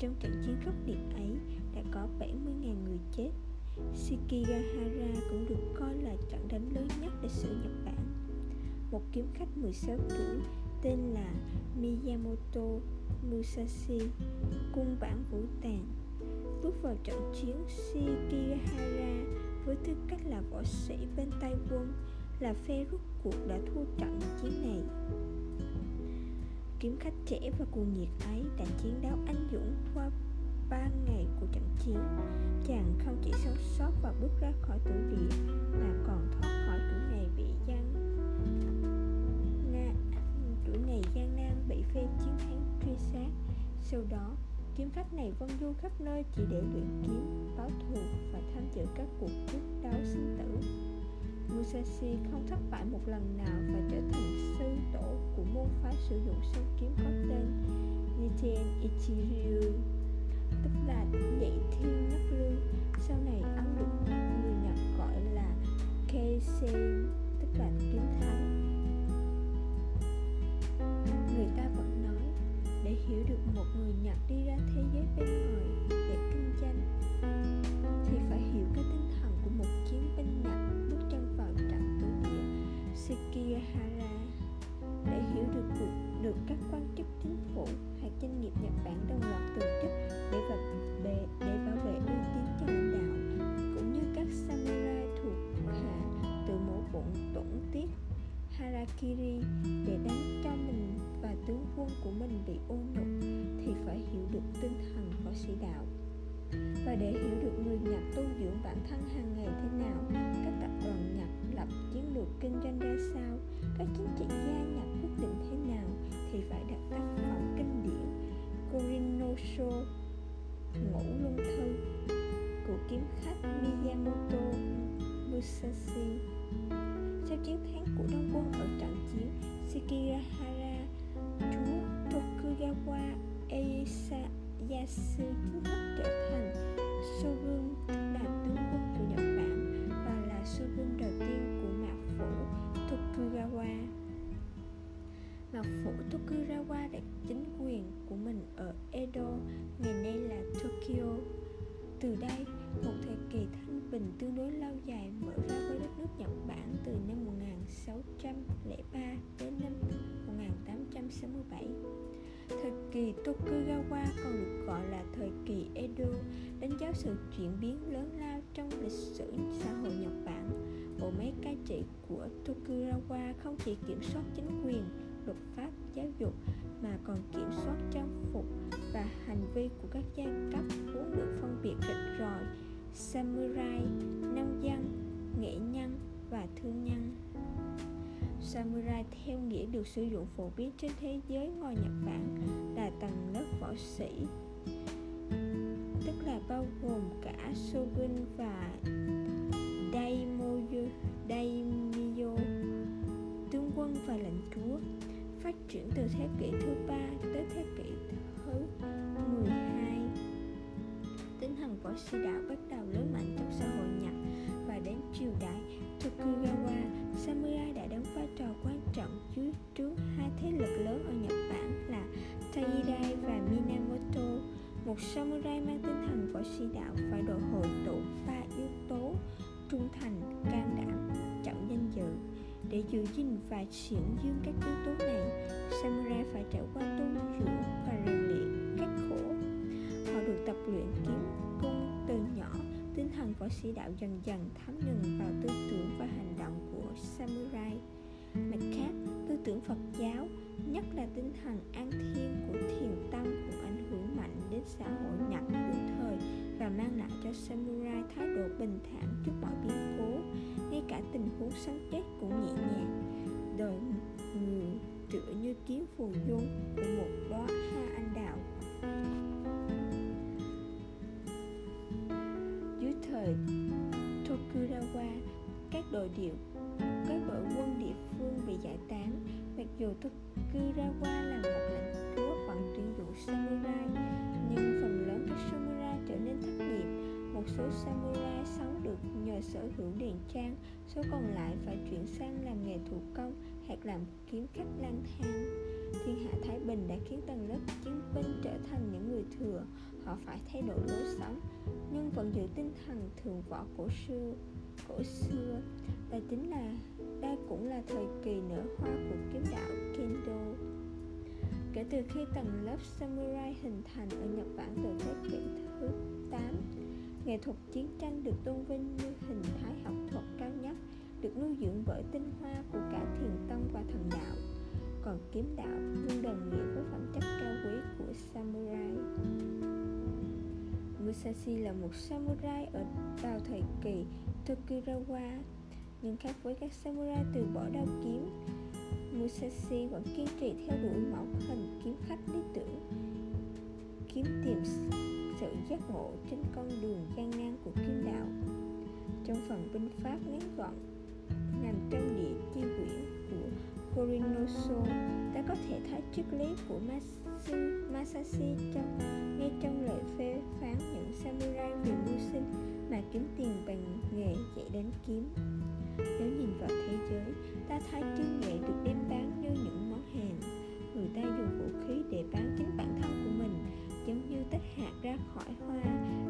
trong trận chiến khốc liệt ấy đã có 70.000 người chết. Shikigahara cũng được coi là trận đánh lớn nhất lịch sử Nhật Bản. Một kiếm khách 16 tuổi tên là Miyamoto Musashi, cung bản vũ tàn, bước vào trận chiến Shikigahara với tư cách là võ sĩ bên tay quân là phe rút cuộc đã thua trận chiến này kiếm khách trẻ và cuồng nhiệt ấy đã chiến đấu anh dũng qua ba ngày của trận chiến. Chàng không chỉ sống sót và bước ra khỏi tử địa, mà còn thoát khỏi chuỗi ngày bị gian chuỗi ngày gian nan bị phe chiến thắng truy sát. Sau đó, kiếm khách này vân du khắp nơi chỉ để luyện kiếm, báo thù và tham dự các cuộc quyết đấu sinh tử. Musashi không thất bại một lần nào và trở thành sư tổ của môn phái sử dụng sâu kiếm có tên Niten Ichiryu. Tức là nhị thiên nhất lưu. Sau này ông được người Nhật gọi là Keisen tức là kiếm thánh. Từ đây, một thời kỳ thanh bình tương đối lâu dài mở ra với đất nước Nhật Bản từ năm 1603 đến năm 1867. Thời kỳ Tokugawa còn được gọi là thời kỳ Edo, đánh dấu sự chuyển biến lớn lao trong lịch sử xã hội Nhật Bản. Bộ máy cai trị của Tokugawa không chỉ kiểm soát chính quyền, luật pháp, giáo dục mà còn kiểm soát trang phục và hành vi của các giai cấp vốn được phân biệt rạch ròi samurai, nông dân, nghệ nhân và thương nhân. Samurai theo nghĩa được sử dụng phổ biến trên thế giới ngoài Nhật Bản là tầng lớp võ sĩ tức là bao gồm cả shogun và daimyo, daimyo tướng quân và lãnh chúa phát triển từ thế kỷ thứ ba tới thế kỷ thứ võ sĩ đạo bắt đầu lớn mạnh trong xã hội Nhật và đến triều đại Tokugawa, samurai đã đóng vai trò quan trọng dưới trướng hai thế lực lớn ở Nhật Bản là Taidai và Minamoto. Một samurai mang tinh thần võ sĩ đạo phải đội hội tụ ba yếu tố trung thành, can đảm, trọng danh dự. Để giữ gìn và triển dương các yếu tố này, samurai phải trải qua tu dưỡng và rèn luyện khắc khổ. Họ được tập luyện kiếm từ nhỏ, tinh thần võ sĩ đạo dần dần thấm nhuần vào tư tưởng và hành động của samurai. Mặt khác, tư tưởng phật giáo, nhất là tinh thần an thiên của thiền tông cũng ảnh hưởng mạnh đến xã hội nhật đương thời và mang lại cho samurai thái độ bình thản trước mọi biến cố, ngay cả tình huống sống chết cũng nhẹ nhàng. Đời người tựa như kiếm phù du của một đóa hoa anh đào đồi điệu. Các đội quân địa phương bị giải tán, mặc dù Tokugawa là một lãnh chúa vẫn tuyển dụng samurai, nhưng phần lớn các samurai trở nên thất nghiệp. Một số samurai sống được nhờ sở hữu điền trang, số còn lại phải chuyển sang làm nghề thủ công hoặc làm kiếm khách lang thang. Thiên hạ thái bình đã khiến tầng lớp chiến binh trở thành những người thừa, họ phải thay đổi lối sống, nhưng vẫn giữ tinh thần thượng võ cổ xưa cổ xưa và chính là đây cũng là thời kỳ nở hoa của kiếm đạo kendo. Kể từ khi tầng lớp samurai hình thành ở nhật bản từ thế kỷ thứ 8 nghệ thuật chiến tranh được tôn vinh như hình thái học thuật cao nhất, được nuôi dưỡng bởi tinh hoa của cả thiền tông và thần đạo. Còn kiếm đạo luôn đồng nghĩa với phẩm chất cao quý của samurai. Musashi là một samurai ở vào thời kỳ Tokugawa nhưng khác với các samurai từ bỏ đao kiếm. Musashi vẫn kiên trì theo đuổi mẫu hình kiếm khách lý tưởng. Kiếm tìm sự giác ngộ trên con đường gian nan của kiếm đạo. Trong phần binh pháp ngắn gọn, nằm trong địa chi quyển của Korinoso ta có thể thấy triết lý của Masashi trong, ngay trong lời phê phán những samurai vì mưu sinh mà kiếm tiền bằng nghề dạy đánh kiếm nếu nhìn vào thế giới, ta thấy trương nghệ được đem bán như những món hàng. Người ta dùng vũ khí để bán chính bản thân của mình, giống như tách hạt ra khỏi hoa,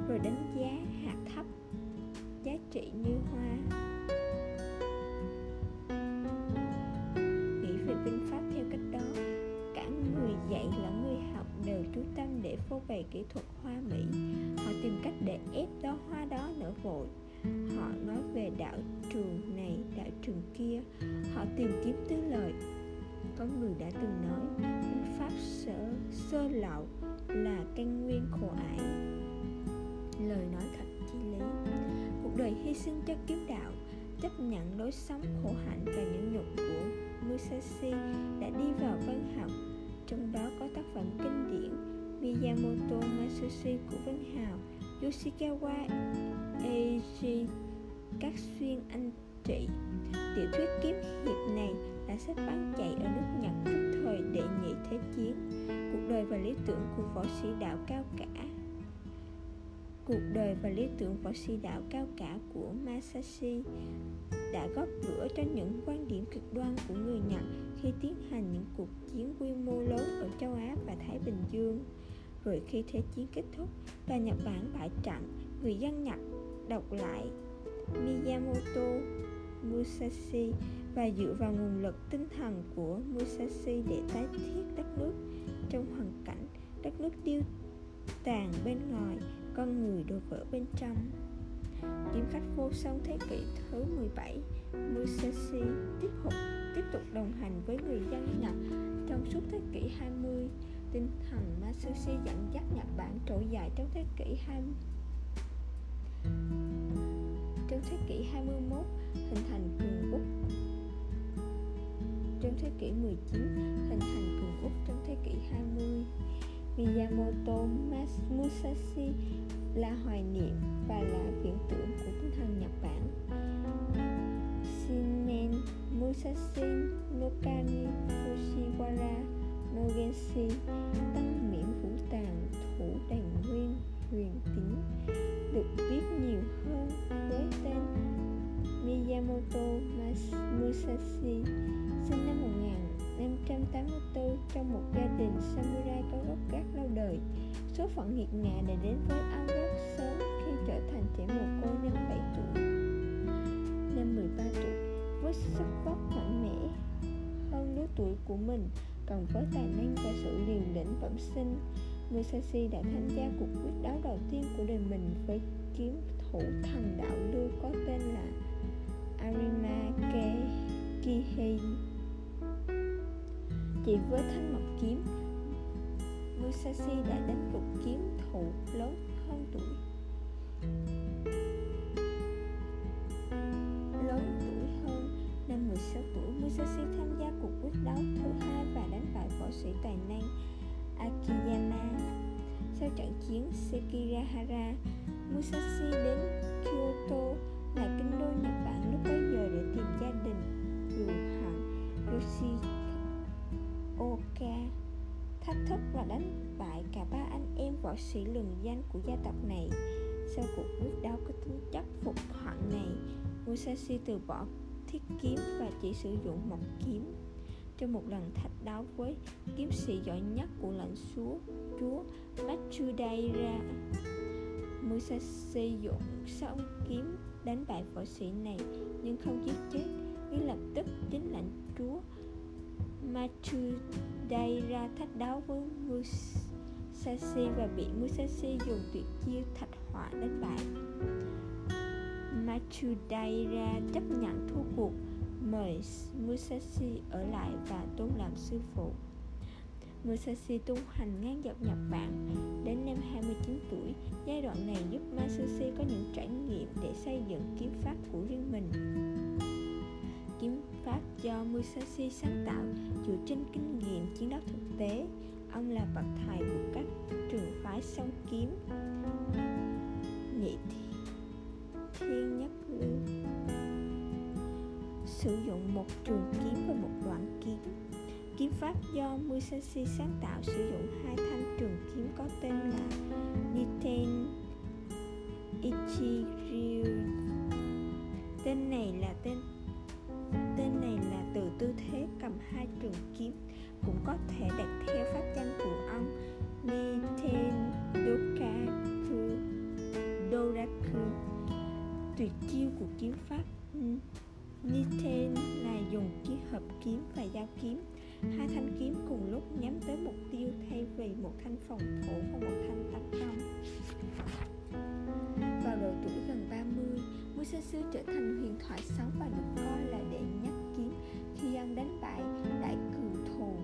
rồi đánh giá hạt thấp giá trị như hoa. Nghĩ về binh pháp theo cách đó, cả người dạy lẫn người học đều chú tâm để phô bày kỹ thuật hoa mỹ. Họ tìm cách để ép đó hoa đó nở vội họ nói về đạo trường này đạo trường kia. Họ tìm kiếm tứ lợi. Có người đã từng nói binh pháp sở sơ lậu là căn nguyên khổ ải. Lời nói thật chi lý. Cuộc đời hy sinh cho kiếm đạo, chấp nhận lối sống khổ hạnh và nhẫn nhục của Musashi đã đi vào văn học. Trong đó có tác phẩm kinh điển Miyamoto Masashi của Văn Hào. Yoshikawa, Eiji, Các xuyên anh trị Tiểu thuyết kiếm hiệp này là sách bán chạy ở nước Nhật trước thời đệ nhị thế chiến. Cuộc đời và lý tưởng của võ sĩ đạo cao cả. Cuộc đời và lý tưởng võ sĩ đạo cao cả của Masashi đã góp rửa cho những quan điểm cực đoan của người Nhật khi tiến hành những cuộc chiến quy mô lớn ở châu Á và Thái Bình Dương. Rồi khi thế chiến kết thúc và Nhật Bản bại trận, người dân Nhật đọc lại Miyamoto Musashi và dựa vào nguồn lực tinh thần của Musashi để tái thiết đất nước. Trong hoàn cảnh đất nước tiêu tàn bên ngoài con người đổ vỡ bên trong. Kiếm khách vô song thế kỷ thứ 17 Musashi tiếp tục tiếp tục đồng hành với người dân Nhật trong suốt thế kỷ 20 tinh thần Masashi dẫn dắt Nhật Bản trỗi dậy trong thế kỷ 20 trong thế kỷ 21 hình thành cường quốc trong thế kỷ 19 hình thành cường quốc trong thế kỷ 20 Miyamoto Musashi là hoài niệm và là viễn tưởng của tinh thần Nhật Bản. Shinen, Musashi Nokani Genshi tăng miễn vũ tàng, thủ đàn nguyên, huyền tín, được biết nhiều hơn với tên Miyamoto Musashi, sinh năm 1584 trong một gia đình samurai có gốc gác lâu đời. Số phận nghiệt ngã đã đến với ông rất sớm khi trở thành trẻ mồ côi năm 7 tuổi, năm 13 tuổi, với sức vóc mạnh mẽ hơn lứa tuổi của mình còn với tài năng và sự liền lĩnh bẩm sinh, Musashi đã tham gia cuộc quyết đấu đầu tiên của đời mình với kiếm thủ thần đạo lưu có tên là Arima Kihei. Chỉ với thanh mộc kiếm, Musashi đã đánh gục kiếm thủ lớn võ sĩ tài năng Akiyama. Sau trận chiến, Sekigahara Musashi đến Kyoto là kinh đô Nhật Bản lúc bấy giờ để tìm gia đình, dù hận Yoshi Oka thách thức và đánh bại cả ba anh em võ sĩ lừng danh của gia tộc này. Sau cuộc quyết đấu có tính chất phục hoạn này, Musashi từ bỏ thiết kiếm và chỉ sử dụng một kiếm trong một lần thách đấu với kiếm sĩ giỏi nhất của lãnh chúa chúa Matsudaira Musashi dụng song kiếm đánh bại võ sĩ này, nhưng không giết chết. Ngay lập tức, chính lãnh chúa Matsudaira thách đấu với Musashi và bị Musashi dùng tuyệt chiêu thạch hỏa đánh bại. Matsudaira chấp nhận thua cuộc mời Musashi ở lại và tôn làm sư phụ Musashi tu hành ngang dọc Nhật Bản đến năm 29 tuổi. Giai đoạn này giúp Musashi có những trải nghiệm để xây dựng kiếm pháp của riêng mình. Kiếm pháp do Musashi sáng tạo dựa trên kinh nghiệm chiến đấu thực tế. Ông là bậc thầy của các trường phái song kiếm. Nhị thiên sử dụng một trường kiếm và một đoạn kiếm. Kiếm pháp do Musashi sáng tạo sử dụng hai thanh trường kiếm có tên là Niten Ichiryu. Tên này là tên tên này là từ tư thế cầm hai trường kiếm, cũng có thể đặt theo pháp danh của ông. Niten Dokaku Doraku, tuyệt chiêu của kiếm pháp. Niten là dùng kết hợp kiếm và dao kiếm. Hai thanh kiếm cùng lúc nhắm tới mục tiêu thay vì một thanh phòng thủ và một thanh tấn công. Vào độ tuổi gần 30 Musashi trở thành huyền thoại sống và được coi là đệ nhất kiếm khi ông đánh bại đại cừu thù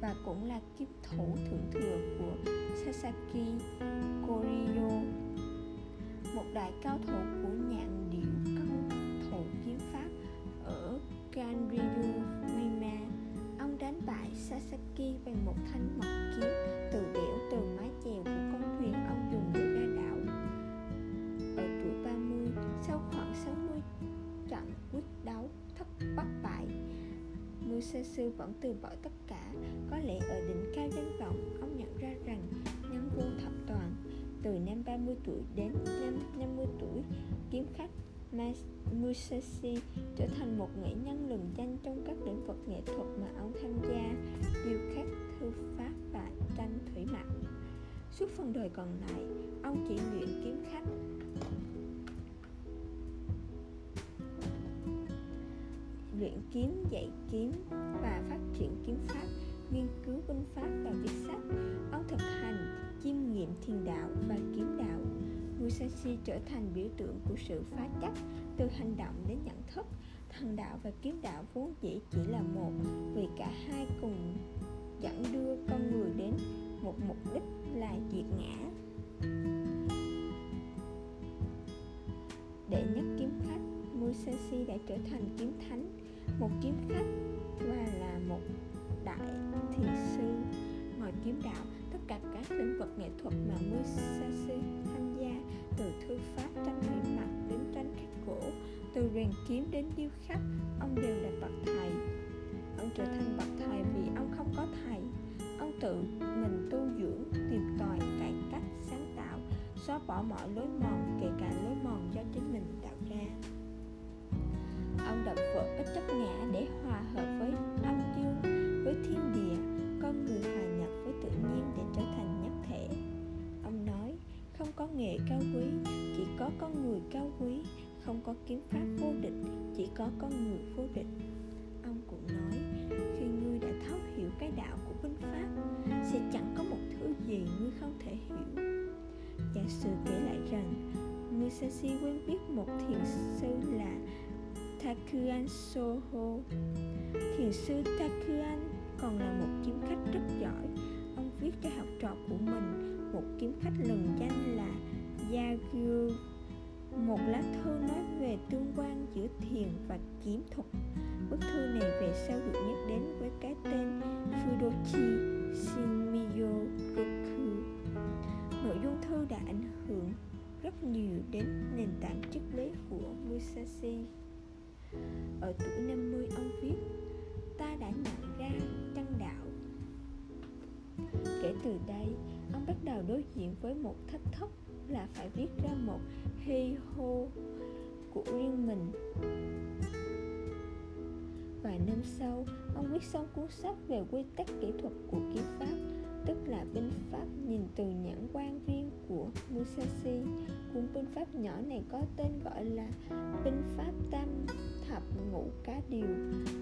và cũng là kiếm thủ thượng thừa của Sasaki Koryo một đại cao thủ của nhạn sư vẫn từ bỏ tất cả, có lẽ ở đỉnh cao danh vọng, ông nhận ra rằng nhân vô thập toàn, từ năm 30 tuổi đến năm 50 tuổi, kiếm khách Musashi trở thành một nghệ nhân lừng danh trong các lĩnh vực nghệ thuật mà ông tham gia điêu khắc thư pháp và tranh thủy mặc. Suốt phần đời còn lại, ông chỉ luyện kiếm khách luyện kiếm, dạy kiếm và phát triển kiếm pháp, nghiên cứu binh pháp và viết sách, ông thực hành chiêm nghiệm thiền đạo và kiếm đạo. Musashi trở thành biểu tượng của sự phá chấp từ hành động đến nhận thức. Thần đạo và kiếm đạo vốn dĩ chỉ là một, vì cả hai cùng dẫn đưa con người đến một mục đích là diệt ngã. Để nhất kiếm khách Musashi đã trở thành kiếm thánh một kiếm khách và là một đại thiền sư. Ngoài kiếm đạo, tất cả các lĩnh vực nghệ thuật mà Musashi tham gia, từ thư pháp tranh thủy mặc đến tranh khắc gỗ, từ rèn kiếm đến điêu khắc, ông đều là bậc thầy. Ông trở thành bậc thầy vì ông không có thầy. Ông tự mình tu dưỡng, tìm tòi cải cách, sáng tạo, xóa bỏ mọi lối mòn, kể cả lối mòn do chính con đập vật có chấp ngã để hòa hợp với âm dương, với thiên địa, con người hòa nhập với tự nhiên để trở thành nhất thể. Ông nói, không có nghệ cao quý, chỉ có con người cao quý, không có kiếm pháp vô địch, chỉ có con người vô địch. Ông cũng nói, khi ngươi đã thấu hiểu cái đạo của binh pháp, sẽ chẳng có một thứ gì ngươi không thể hiểu. Giả sử kể lại rằng Musashi quen biết một thiền sư là Takuan Soho. Thiền sư Takuan còn là một kiếm khách rất giỏi. Ông viết cho học trò của mình một kiếm khách lừng danh là Yagyu. Một lá thư nói về tương quan giữa thiền và kiếm thuật. Ở tuổi 50 ông viết, ta đã nhận ra chân đạo. Kể từ đây, ông bắt đầu đối diện với một thách thức là phải viết ra một hi hô của riêng mình. Vài năm sau, ông viết xong cuốn sách về quy tắc kỹ thuật của kiếm pháp tức là binh pháp nhìn từ nhãn quan riêng của Musashi. Cuốn binh pháp nhỏ này có tên gọi là binh pháp tam thập ngũ cá điều,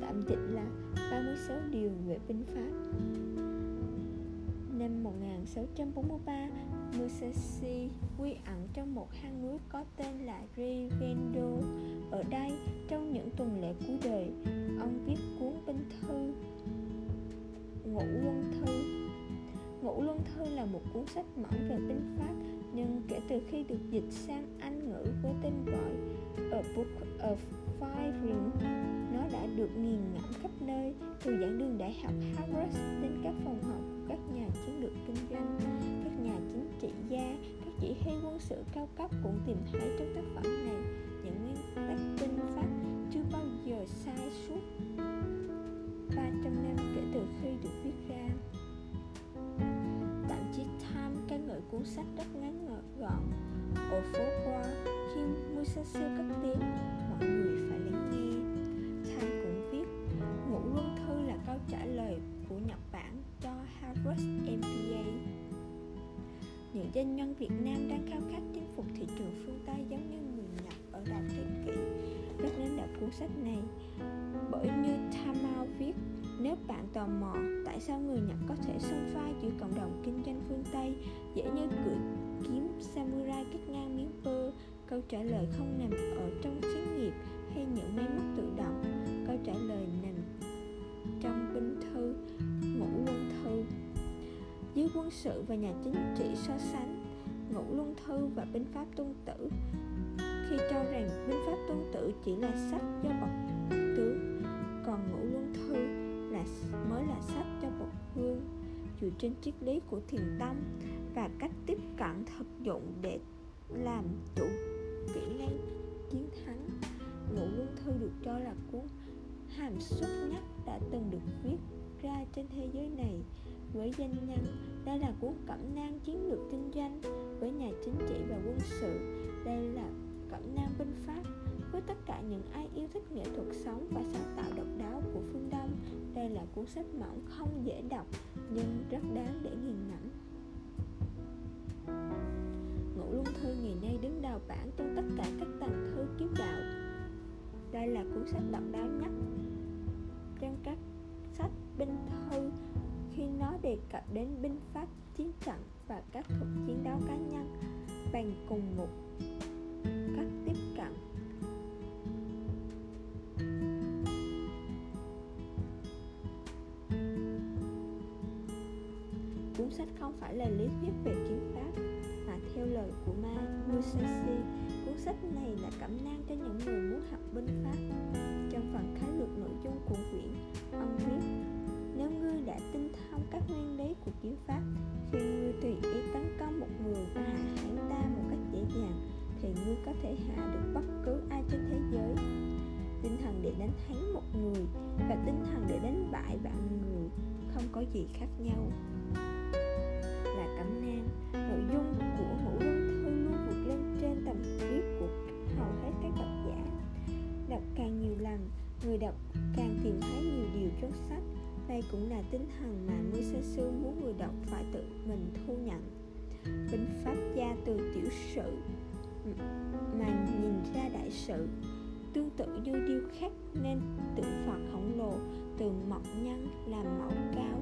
tạm dịch là 36 điều về binh pháp. Năm 1643, Musashi quy ẩn trong một hang núi có tên là Rivendo. Ở đây, trong những tuần lễ cuối đời, ông viết cuốn binh thư Ngũ Luân Thư Ngũ Luân Thư là một cuốn sách mỏng về binh pháp, nhưng kể từ khi được dịch sang Anh ngữ với tên gọi A Book of Firing nó đã được nghiền ngẫm khắp nơi, từ giảng đường đại học Harvard đến các phòng họp của các nhà chiến lược kinh doanh, các nhà chính trị gia, các chỉ huy quân sự cao cấp cũng tìm thấy trong tác phẩm này những nguyên tắc binh pháp chưa bao giờ sai suốt. 300 năm kể từ khi được viết ra ngợi cuốn sách rất ngắn gọn ở phố qua, khi Musashi cất tiếng, mọi người phải lắng nghe. Thanh cũng viết, ngũ luân thư là câu trả lời của Nhật Bản cho Harvard MBA những doanh nhân Việt Nam đang khao khát chinh phục thị trường phương Tây giống như người Nhật ở đầu thế kỷ. Rất nên đọc cuốn sách này, bởi như Tamao viết nếu bạn tò mò tại sao người Nhật có thể xông pha giữa cộng đồng kinh doanh phương Tây dễ như cưỡi kiếm samurai cắt ngang miếng bơ, câu trả lời không nằm ở trong xí nghiệp hay những máy móc tự động. Câu trả lời nằm trong binh thư, ngũ luân thư. Dưới quân sự và nhà chính trị so sánh, ngũ luân thư và binh pháp tuân tử khi cho rằng binh pháp tuân tử chỉ là sách do bậc tướng mới là sách cho bậc vương dựa trên triết lý của thiền tâm và cách tiếp cận thực dụng để làm chủ kỹ năng chiến thắng. Ngũ luân thư được cho là cuốn hàm xuất nhất đã từng được viết ra trên thế giới này với danh nhân. Đây là cuốn cẩm nang chiến lược kinh doanh với nhà chính trị và quân sự. Đây là cẩm nang binh pháp với tất cả những ai yêu thích nghệ thuật sống và sáng tạo độc đáo của phương Đông. Đây là cuốn sách mỏng không dễ đọc, nhưng rất đáng để nghiền ngẫm. Ngũ Luân Thư ngày nay đứng đầu bảng trong tất cả các tầng thư kiếp đạo. Đây là cuốn sách độc đáo nhất trong các sách binh thư khi nó đề cập đến binh pháp, chiến trận và các thuật chiến đấu cá nhân bằng cùng một cách tiếp cận. Phải là lý thuyết về kiếm pháp. Mà theo lời của ma Musashi, cuốn sách này là cẩm nang cho những người muốn học binh pháp. Trong phần khái lược nội dung của quyển, ông viết, nếu ngươi đã tinh thông các nguyên lý của kiếm pháp, khi ngươi tùy ý tấn công một người và hạ hãn ta một cách dễ dàng, thì ngươi có thể hạ được bất cứ ai trên thế giới. Tinh thần để đánh thắng một người và tinh thần để đánh bại bạn người không có gì khác nhau. Tinh thần mà Musashi muốn người đọc phải tự mình thu nhận. Binh pháp gia từ tiểu sự mà nhìn ra đại sự, tương tự như điêu khắc nên tượng Phật khổng lồ, từ mộc nhân làm mẫu cao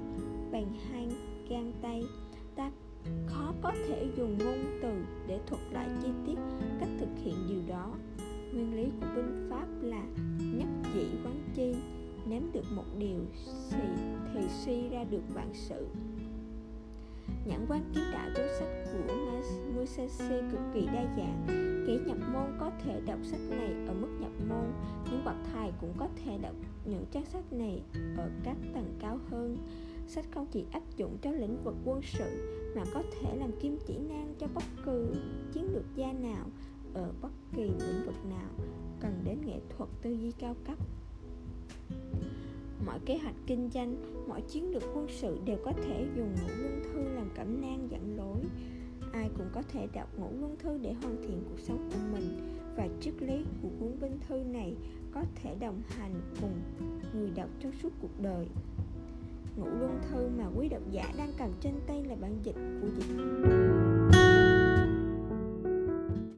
bằng hai gan tay. Ta khó có thể dùng ngôn từ để thuật lại chi tiết cách thực hiện điều đó. Nguyên lý của binh pháp là nhất dĩ quán chi ném được một điều thì, thì suy ra được vạn sự. Nhãn quan kiến đạo trong sách của Musashi cực kỳ đa dạng. Kẻ nhập môn có thể đọc sách này ở mức nhập môn những bậc thầy cũng có thể đọc những trang sách này ở các tầng cao hơn. Sách không chỉ áp dụng cho lĩnh vực quân sự mà có thể làm kim chỉ nam cho bất cứ chiến lược gia nào ở bất kỳ lĩnh vực nào. Cần đến nghệ thuật tư duy cao cấp mọi kế hoạch kinh doanh, mọi chiến lược quân sự đều có thể dùng ngũ luân thư làm cẩm nang dẫn lối. Ai cũng có thể đọc ngũ luân thư để hoàn thiện cuộc sống của mình. Và triết lý của cuốn binh thư này có thể đồng hành cùng người đọc trong suốt cuộc đời. Ngũ luân thư mà quý độc giả đang cầm trên tay là bản dịch của dịch.